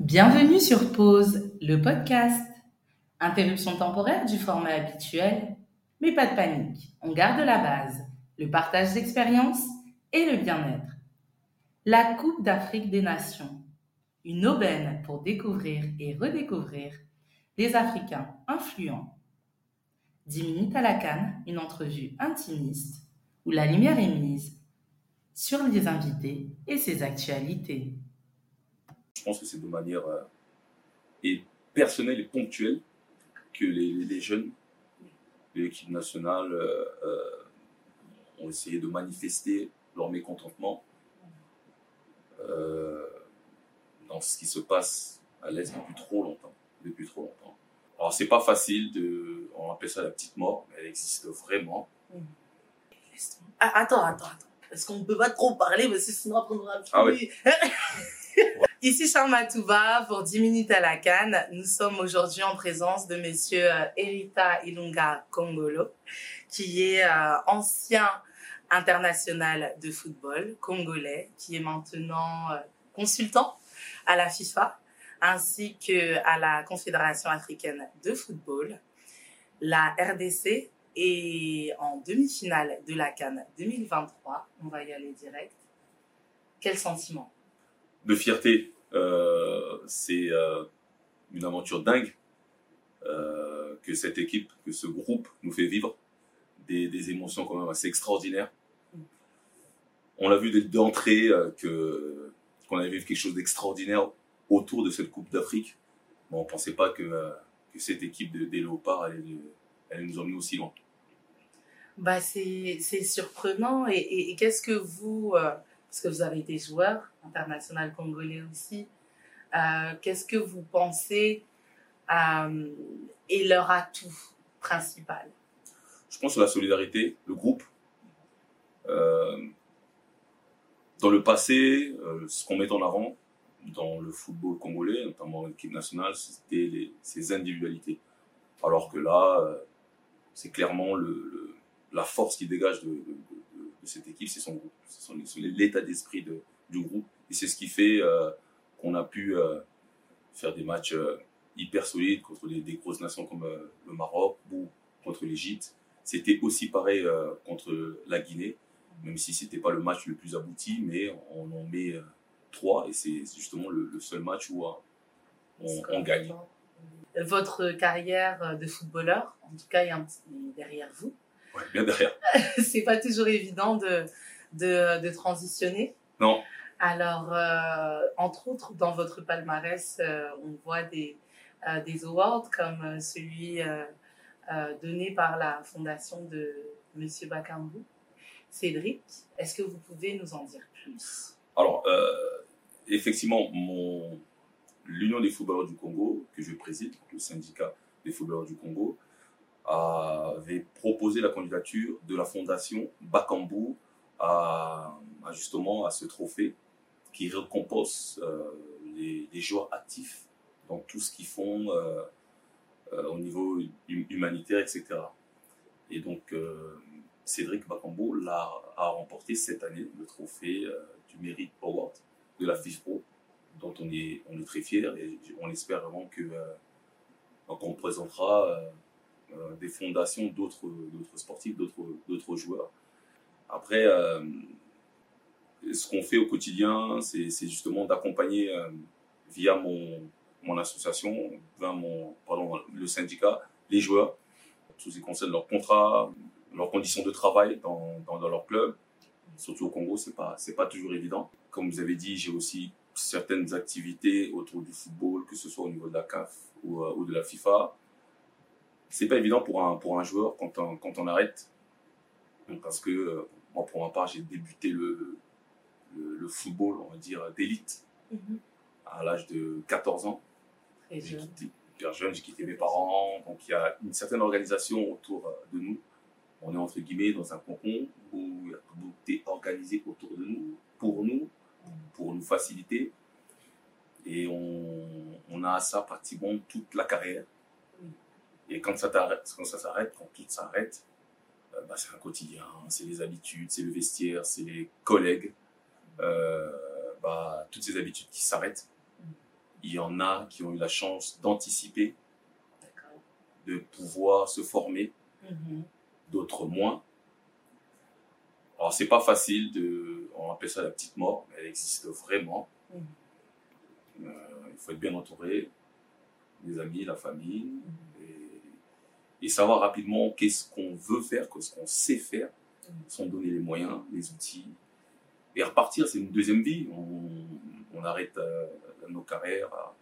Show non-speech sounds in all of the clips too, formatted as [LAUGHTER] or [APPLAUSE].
Bienvenue sur Pause, le podcast. Interruption temporaire du format habituel, mais pas de panique. On garde la base, le partage d'expériences et le bien-être. La Coupe d'Afrique des Nations, une aubaine pour découvrir et redécouvrir des Africains influents. 10 minutes à la canne, une entrevue intimiste où la lumière est mise sur les invités et ses actualités. Je pense que c'est de manière euh, et personnelle et ponctuelle que les, les jeunes de l'équipe nationale euh, euh, ont essayé de manifester leur mécontentement dans ce qui se passe à l'Est depuis trop longtemps. Depuis trop longtemps. Alors c'est pas facile de, on appelle ça la petite mort, mais elle existe vraiment. Ah, attends, attends, attends. Est-ce qu'on peut pas trop parler parce que sinon après on aura plus. Ah oui. [LAUGHS] Ici Charles Touba pour 10 minutes à la canne. Nous sommes aujourd'hui en présence de monsieur euh, Erita Ilunga Kongolo, qui est euh, ancien international de football congolais, qui est maintenant euh, consultant à la FIFA ainsi que à la Confédération africaine de football. La RDC est en demi-finale de la Cannes 2023. On va y aller direct. Quel sentiment? De fierté. Euh, c'est euh, une aventure dingue euh, que cette équipe, que ce groupe nous fait vivre. Des, émotions quand même assez extraordinaires. On l'a vu dès d'entrée que qu'on allait vivre quelque chose d'extraordinaire autour de cette Coupe d'Afrique. Bon, on pensait pas que, cette équipe de, des Léopards allait, nous emmener aussi loin. Bah, c'est surprenant. Et, qu'est-ce que vous, parce que vous avez été joueur international congolais aussi, euh, qu'est-ce que vous pensez euh, est leur atout principal? Je pense à la solidarité, le groupe. Euh, dans le passé, euh, ce qu'on met en avant dans le football congolais, notamment l'équipe nationale, c'était ces individualités. Alors que là, c'est clairement le, la force qui dégage de, de cette équipe, c'est son groupe, c'est l'état d'esprit de, du groupe. Et c'est ce qui fait euh, qu'on a pu euh, faire des matchs euh, hyper solides contre des, des grosses nations comme le Maroc ou contre l'Égypte. C'était aussi pareil contre la Guinée, même si c'était pas le match le plus abouti, mais on en met trois et c'est justement le, le, seul match où euh, on, on gagne. Votre carrière de footballeur, en tout cas, un petit derrière vous. Bien derrière. [LAUGHS] c'est pas toujours évident de, de, de transitionner. Non. Alors, euh, entre autres, dans votre palmarès, euh, on voit des, euh, des awards comme celui donné par la fondation de Monsieur Bakambu. Cédric, est-ce que vous pouvez nous en dire plus? Alors, effectivement, mon l'Union des footballeurs du Congo, que je préside, le syndicat des footballeurs du Congo, avait proposé la candidature de la fondation Bakambu à, justement à ce trophée qui récompense euh, les, joueurs actifs dans tout ce qu'ils font euh, euh, au niveau humanitaire, etc. Et donc, Cédric Bakambu l'a, a remporté cette année le trophée du Merit Award de la FIFPro, dont on est, on est très fiers et on espère vraiment que qu'on présentera des fondations d'autres sportifs, d'autres joueurs. Après, euh, ce qu'on fait au quotidien, c'est justement d'accompagner euh, via mon mon association, via mon pardon le syndicat, les joueurs, tout ce qui concerne leur contrat, leurs conditions de travail dans, dans, leur club. Surtout au Congo, c'est pas pas toujours évident. Comme vous avez dit, j'ai aussi certaines activités autour du football, que ce soit au niveau de la CAF ou de la FIFA c'est pas évident pour un pour un joueur quand on quand on arrête. Parce que euh, moi pour ma part j'ai débuté le, le, le football on va dire d'élite mm -hmm. à l'âge de 14 ans. Très jeune. Quitté, hyper jeune j'ai quitté mes parents. Donc il y a une certaine organisation autour de nous. On est entre guillemets dans un cocon où il y a tout est organisé autour de nous pour nous pour nous faciliter. Et on, on a ça pratiquement toute la carrière et quand ça quand ça s'arrête, quand tout s'arrête, euh, bah, c'est un quotidien, c'est les habitudes, c'est le vestiaire, c'est les collègues, euh, bah, toutes ces habitudes qui s'arrêtent. il y en a qui ont eu la chance d'anticiper, de pouvoir se former, Mhm. d'autres moins. Alors c'est pas facile de, on appelle ça la petite mort, mais elle existe vraiment. Mhm. Euh, il faut être bien entouré, les amis, la famille, Mhm. Et, savoir rapidement qu'est-ce qu'on veut faire, qu'est-ce qu'on sait faire, Mhm. sans donner les moyens, les outils. Et repartir, c'est une deuxième vie. On, on arrête euh, nos carrières. à-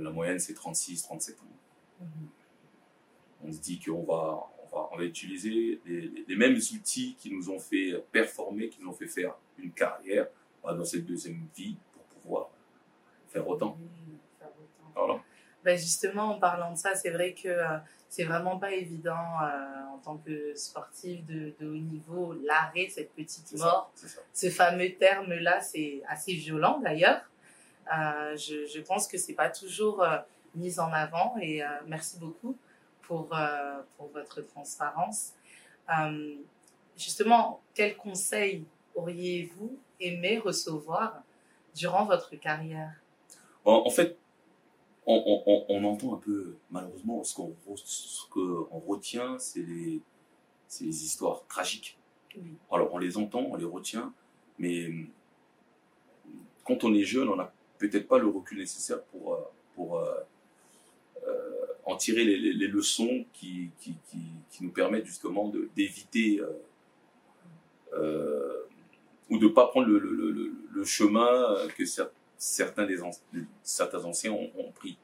la moyenne, c'est 36, 37 ans. Mhm. On se dit qu'on va, on va, on va utiliser les mêmes outils qui nous ont fait performer, qui nous ont fait faire une carrière bah, dans cette deuxième vie pour pouvoir faire autant. Ben justement, en parlant de ça, c'est vrai que euh, c'est vraiment pas évident euh, en tant que sportif de, de haut niveau, l'arrêt, cette petite mort. ça. Ce fameux terme-là, c'est assez violent d'ailleurs. Euh, je, je pense que c'est pas toujours euh, mis en avant et euh, merci beaucoup pour, euh, pour votre transparence. Euh, justement, quels conseils auriez-vous aimé recevoir durant votre carrière? En, en fait, on, on- on- entend un peu, malheureusement, ce qu'on retient, c'est les, les histoires tragiques. Oui. Alors, on les entend, on les retient, mais hum, quand on est jeune, on n'a peut-être pas le recul nécessaire pour, euh, pour euh, euh, en tirer les, les- les leçons qui, qui, qui, qui nous permettent justement d'éviter euh, euh, ou de ne pas prendre le, le, le- le- chemin que cer- certains, des certains anciens ont, ont pris.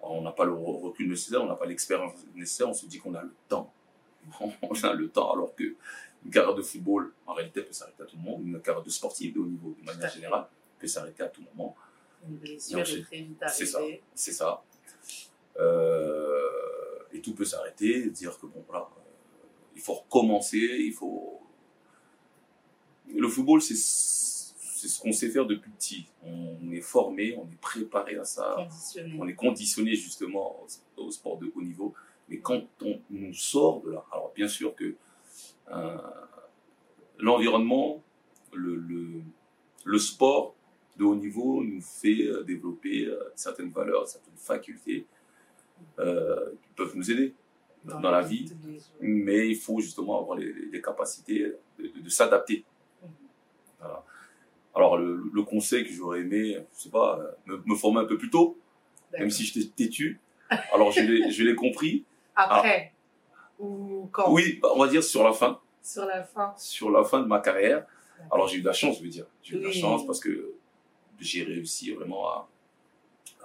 Alors, on n'a pas le re- recul nécessaire, on n'a pas l'expérience nécessaire, on se dit qu'on a le temps. [LAUGHS] On a le temps, alors que une carrière de football, en réalité, peut s'arrêter à tout moment. Une carrière de sportif de haut niveau, de manière générale, peut s'arrêter à tout moment. Une blessure est très vite c'est ça. C'est ça. Euh, et tout peut s'arrêter, dire que bon, voilà, euh, il faut recommencer, il faut. Le football, c'est c'est ce qu'on sait faire depuis petit. On est formé, on est préparé à ça, Conditionné. on est conditionné justement au, au sport de haut niveau. Mais quand on nous sort de là, alors bien sûr que euh, l'environnement, le, le, le sport de haut niveau nous fait euh, développer euh, certaines valeurs, certaines facultés euh, qui peuvent nous aider dans, la vie. Mais il faut justement avoir les, les capacités de, de- de s'adapter. Voilà. Alors le, le conseil que j'aurais aimé, je sais pas, euh, me, me former un peu plus tôt, même si j'étais têtu. Alors je l'ai je l'ai compris. Après ou quand? Oui, bah, on va dire sur la fin, Sur la fin. sur la fin de ma carrière. Alors j'ai eu de la chance, je veux dire. J'ai eu de la chance parce que j'ai réussi vraiment à,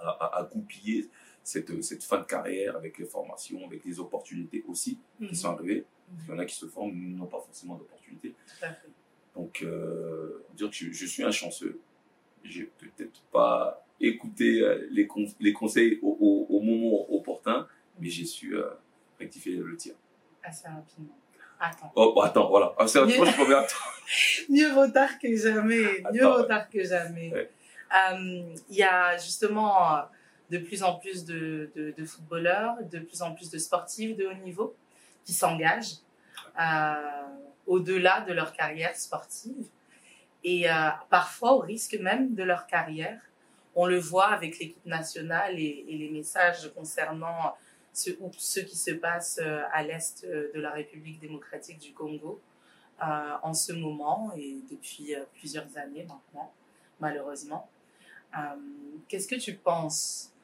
à, à- à goupiller cette, cette fin de carrière avec les formations, avec les opportunités aussi Mhm. qui sont arrivées. Mhm. Il y en a qui se forment, n'ont pas forcément d'opportunités. Tout à fait. Donc, euh, dirait que je, je suis un chanceux. J'ai peut-être pas écouté euh, les, con- les conseils au, au- au moment opportun, mais j'ai su euh, rectifier le tir. Assez rapidement. Attends. Oh, bah, attends, voilà. Ah, c'est Mieux- moi, je promets, attends. [LAUGHS] Mieux vaut tard que jamais. Mieux Attends, vaut ouais. tard que jamais. Ouais. Euh, Il y a justement de plus en plus de, de, de footballeurs, de plus en plus de sportifs de haut niveau qui s'engagent euh, au-delà de leur carrière sportive et euh, parfois au risque même de leur carrière. On le voit avec l'équipe nationale et, les messages concernant ce, ou ce qui se passe euh, à l'est euh, de la République démocratique du Congo en ce moment et depuis plusieurs années maintenant, malheureusement. Qu'est-ce que tu penses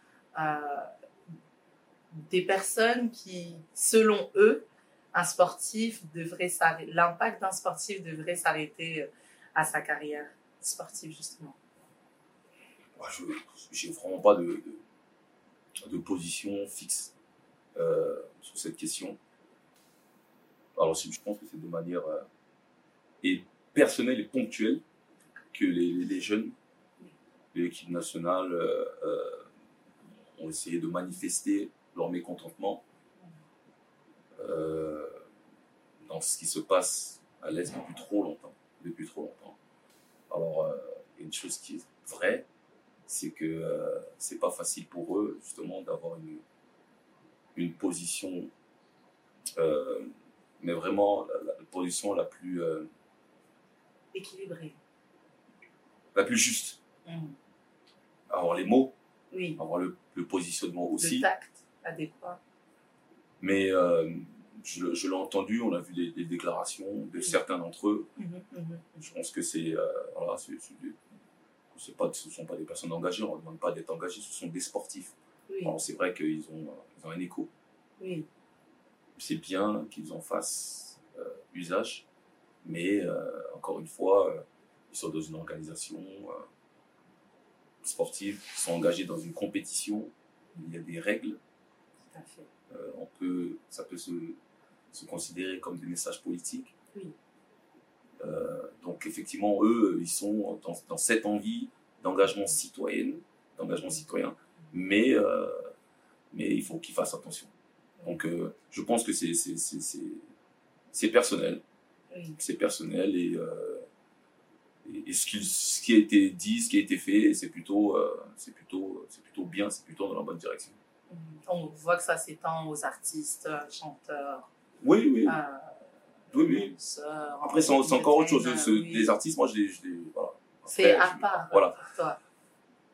des personnes qui, selon eux, un sportif devrait s'arrêter, l'impact d'un sportif devrait s'arrêter euh, à sa carrière sportive justement. Je j'ai vraiment pas de, position fixe euh, sur cette question. Alors, je pense que c'est de manière euh, personnelle et ponctuelle que les, jeunes de l'équipe nationale ont essayé de manifester leur mécontentement euh, dans ce qui se passe à l'Est depuis trop longtemps. Depuis trop longtemps. Alors, euh, une chose qui est vraie, c'est que euh, c'est pas facile pour eux justement d'avoir une, une position, mais vraiment la, la position la plus, euh, Équilibré. la plus juste. Mhm. Avoir les mots Oui. avoir le, le positionnement aussi. Le tact adéquat. Mais euh, je, je l'ai entendu, on a vu des, des déclarations de certains d'entre eux. Mhm, mhm. Je pense que c'est. euh, voilà, des- pas, ce ne sont pas des personnes engagées, on ne demande pas d'être engagés, ce sont des sportifs. Oui, Alors, c'est vrai qu'ils ont, euh, ils ont un écho. oui, C'est bien qu'ils en fassent euh, usage, mais encore une fois, ils sont dans une organisation sportive, ils sont engagés dans une compétition, il y a des règles, tout à fait. Euh, on peut, ça peut se, se considérer comme des messages politiques. Oui. Euh, donc effectivement, eux, ils sont dans, dans cette envie d'engagement citoyen, d'engagement citoyen, mais, euh, mais il faut qu'ils fassent attention. Donc euh, je pense que c'est c'est- c'est- c'est- c'est personnel, Oui, c'est personnel et, euh, et, et ce, qui, ce qui a été dit, ce qui a été fait, c'est plutôt, euh, c'est plutôt, c'est plutôt bien, c'est plutôt dans la bonne direction. On voit que ça s'étend aux artistes, chanteurs, Oui, oui, euh, oui, oui. danseurs, Après, c'est encore autre chose. oui. Les artistes, moi, je les. voilà. C'est à part Voilà. pour toi.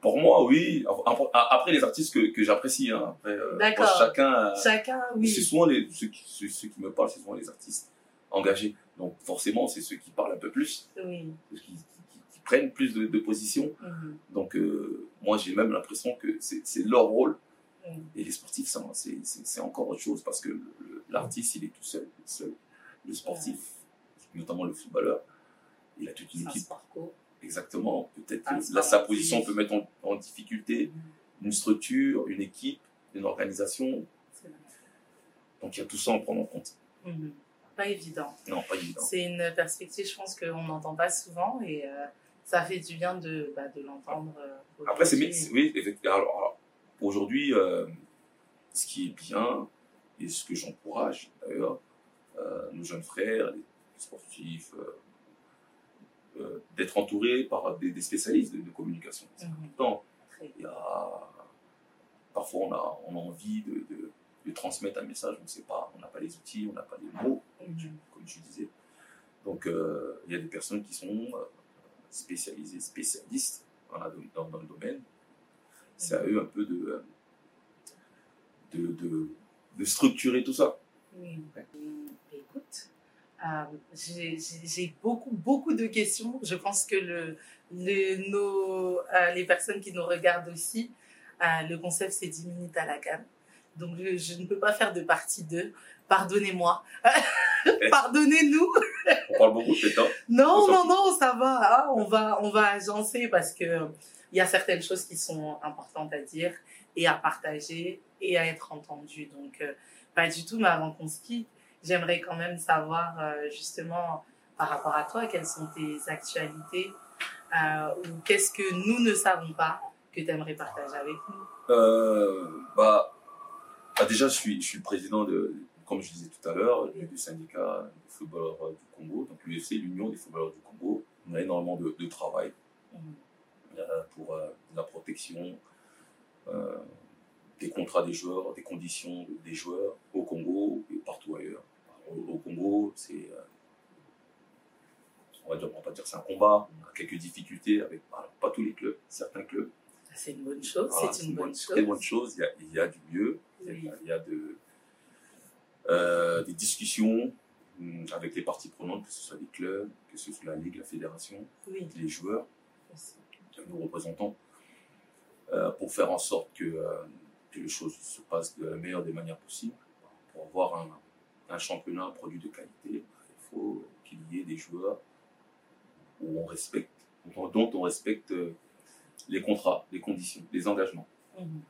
Pour moi, oui. Après, les artistes que, que j'apprécie. Hein. Après, euh, D'accord. chacun. euh, Chacun, oui. C'est souvent les, ceux, qui, ceux, ceux qui me parlent, c'est souvent les artistes engagés. Donc, forcément, c'est ceux qui parlent un peu plus, Oui. ceux qui, qui, qui prennent plus de, de position. Mhm. Donc, euh, moi, j'ai même l'impression que c'est leur rôle. Et les sportifs, c'est encore autre chose parce que l'artiste, il est tout seul. seul. Le sportif, notamment le footballeur, il a toute une équipe. Exactement. Peut-être là, sa position peut mettre en, en difficulté Mhm. une structure, une équipe, une organisation. Donc, il y a tout ça à prendre en compte. Mhm. Pas évident. Non, pas évident. C'est une perspective, je pense, qu'on n'entend pas souvent et euh, ça fait du bien de, bah, de l'entendre. euh, Après, c'est oui, effectivement. Alors, alors, aujourd'hui, euh, ce qui est bien et ce que j'encourage d'ailleurs, euh, nos jeunes frères, les sportifs, euh, d'être entourés par des, des spécialistes de, de communication. C'est important. Très Il y a, parfois, on a, on a envie de, de, de transmettre un message, on ne sait pas, on n'a pas les outils, on n'a pas les mots, comme, tu, Mhm. comme tu disais. Donc, il y a des personnes qui sont spécialisées, spécialistes dans, la- dans- dans le domaine. C'est à eux un peu de, euh, de, de, de structurer tout ça. Oui. Écoute, euh, j'ai beaucoup, beaucoup de questions. Je pense que le, le- nos, euh, les personnes qui nous regardent aussi, euh, le concept c'est 10 minutes à la canne. Donc je, je ne peux pas faire de partie 2. Pardonnez-moi. [LAUGHS] Pardonnez-nous. On parle beaucoup peut-être, hein Non, non, non, ça va. hein. On va, on va agencer parce que il y a certaines choses qui sont importantes à dire et à partager et à être entendues. Donc, euh, pas du tout. Mais avant qu'on se quitte, j'aimerais quand même savoir euh, justement par rapport à toi quelles sont tes actualités euh, ou qu'est-ce que nous ne savons pas que tu aimerais partager avec nous? Bah, bah, déjà, je suis, je suis président de, comme je disais tout à l'heure, du, syndicat des footballeurs du Congo, donc l'UFC, l'Union des footballeurs du Congo. On a énormément de, de travail euh, pour euh, la protection euh, des contrats des joueurs, des conditions des joueurs au Congo et partout ailleurs. Au, au Congo, c'est, euh, on va dire, on va pas dire que c'est un combat, on a quelques difficultés avec pas tous les clubs, certains clubs. C'est une bonne chose. Voilà, c'est une bonne chose. Très bonne chose. Il y a, il y a du mieux. Il y a, il y a de, euh, des discussions hum, avec les parties prenantes, que ce soit les clubs, que ce soit la ligue, la fédération, Oui. les joueurs, aussi. nos représentants, euh, pour faire en sorte que, euh, que les choses se passent de la meilleure des manières possibles. Pour avoir un, un championnat, un produit de qualité, il faut qu'il y ait des joueurs où on respecte, dont on respecte euh, les contrats, les conditions, les engagements. Mhm.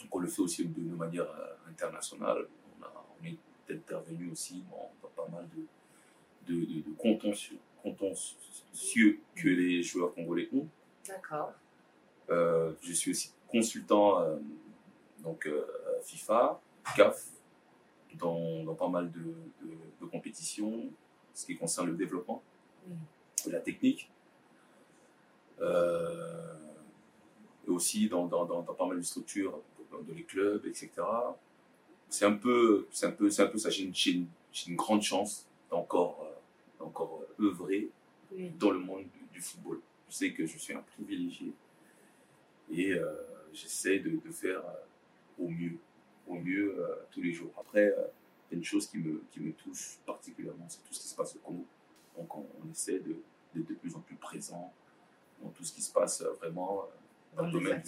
Donc on le fait aussi de, de manière internationale. On, a, on est intervenu aussi dans, dans pas mal de, de, de, de contentieux, contentieux que les joueurs congolais ont. D'accord. Euh, je suis aussi consultant euh, donc euh, FIFA, CAF, dans, dans pas mal de, de, de compétitions, ce qui concerne le développement et la technique. Euh, et aussi dans, dans, dans, dans pas mal de structures, dans, les clubs, etc. C'est un peu, c'est un peu, c'est un peu ça. J'ai une, j'ai une, j'ai une grande chance d'encore, d'encore œuvrer dans le monde du, du football. Je sais que je suis un privilégié et, euh, j'essaie de, de, faire au mieux, au mieux tous les jours. Après, il y a une chose qui me, qui me touche particulièrement, c'est tout ce qui se passe au Congo. Donc on, essaie d'être de, de, plus en plus présent dans tout ce qui se passe vraiment dans, dans le domaine,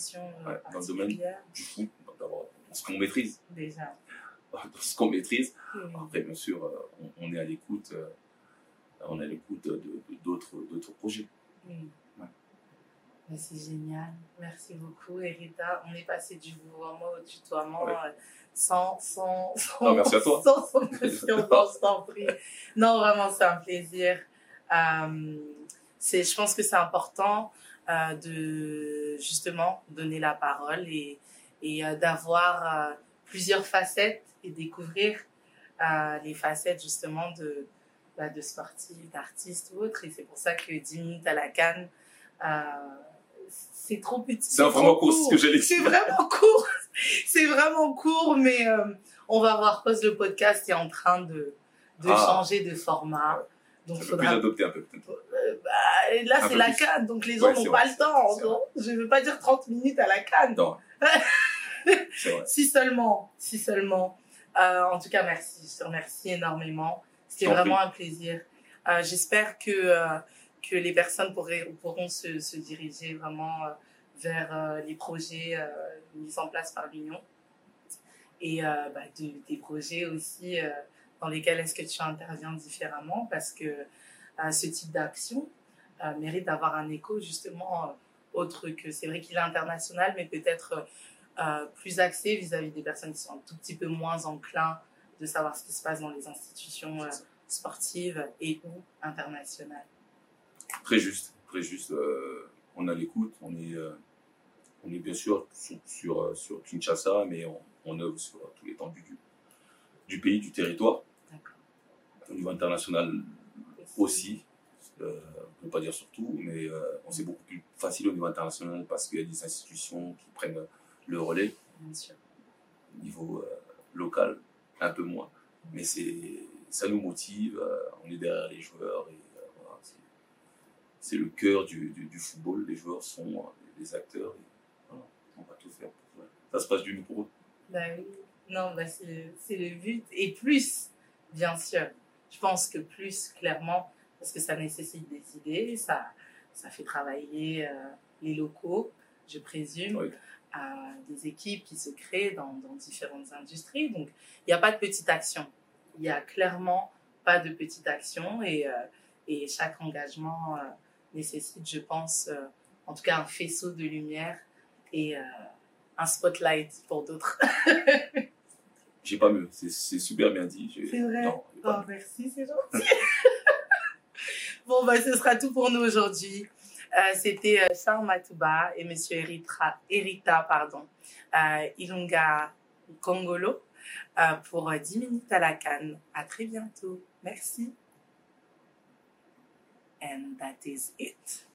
ouais, dans le domaine du foot, dans ce qu'on maîtrise. Déjà. [LAUGHS] Dans ce qu'on maîtrise. Après, bien sûr, on, on est à l'écoute on l'écoute d'autres d'autres projets. C'est génial. Merci beaucoup, Erita. On est passé du vouvoiement au tutoiement ouais. euh, sans, sans, sans, non, merci à toi. [LAUGHS] sans, sans t'en prie. Non, vraiment, c'est un plaisir. Euh, c'est, je pense que c'est important euh, de justement donner la parole et, et euh, d'avoir euh, plusieurs facettes et découvrir euh, les facettes justement de, bah, de sportifs, d'artistes ou autres. Et c'est pour ça que 10 minutes à la canne, c'est trop petit. C'est vraiment court, ce que j'allais [LAUGHS] C'est vraiment court. c'est vraiment court, mais euh, on va voir pause le podcast est en train de, de ah. changer de format. Donc, il faudra plus adopter un peu peut-être. Euh, bah, là, c'est la canne, donc les gens ouais, n'ont pas le temps. Donc, je ne veux pas dire 30 minutes à la canne. Non. [LAUGHS] si seulement, si seulement. Euh, en tout cas, merci. Je te remercie énormément. C'était vraiment prie. un plaisir. Euh, J'espère que que les personnes pourraient, pourront se, se diriger vraiment euh, vers euh, les projets euh, mis en place par l'Union. Et bah, de, des projets aussi dans lesquels est-ce que tu interviens différemment? Parce que ce type d'action mérite d'avoir un écho justement autre que c'est vrai qu'il est international mais peut-être plus axé vis-à-vis -vis des personnes qui sont un tout petit peu moins enclins de savoir ce qui se passe dans les institutions sportives et ou internationales. Très juste, très juste. Euh, on a l'écoute, on est, euh, on est bien sûr sur, sur, euh, sur Kinshasa, mais on, on, œuvre sur tous les tendus du, du pays, du territoire. Au niveau international aussi, euh, on ne peut pas dire surtout, mais on c'est beaucoup plus facile au niveau international parce qu'il y a des institutions qui prennent le relais. Bien sûr. Au niveau local, un peu moins. Mais c'est, ça nous motive, on est derrière les joueurs et c'est le cœur du, du, du, football. Les joueurs sont les acteurs. Et, voilà, on va tout faire. Pour, ça se passe du mieux pour eux. Bah oui. Non, bah c'est le but. Et plus, bien sûr. Je pense que plus, clairement, parce que ça nécessite des idées, ça, ça fait travailler euh, les locaux, je présume, oui. à des équipes qui se créent dans, dans différentes industries. Donc, il n'y a pas de petite action. Il n'y a clairement pas de petite action et, euh, et chaque engagement euh, nécessite, je pense, euh, en tout cas un faisceau de lumière et euh, un spotlight pour d'autres. [LAUGHS] J'ai pas mieux, c'est super bien dit. C'est vrai. Non, oh, merci, c'est gentil. [LAUGHS] [LAUGHS] bon, bah, ce sera tout pour nous aujourd'hui. Euh, C'était euh, Charles Matouba et Monsieur Eritra, Erita pardon, euh, Ilunga Kongolo euh, pour 10 minutes à la canne. À très bientôt. Merci. And that is it.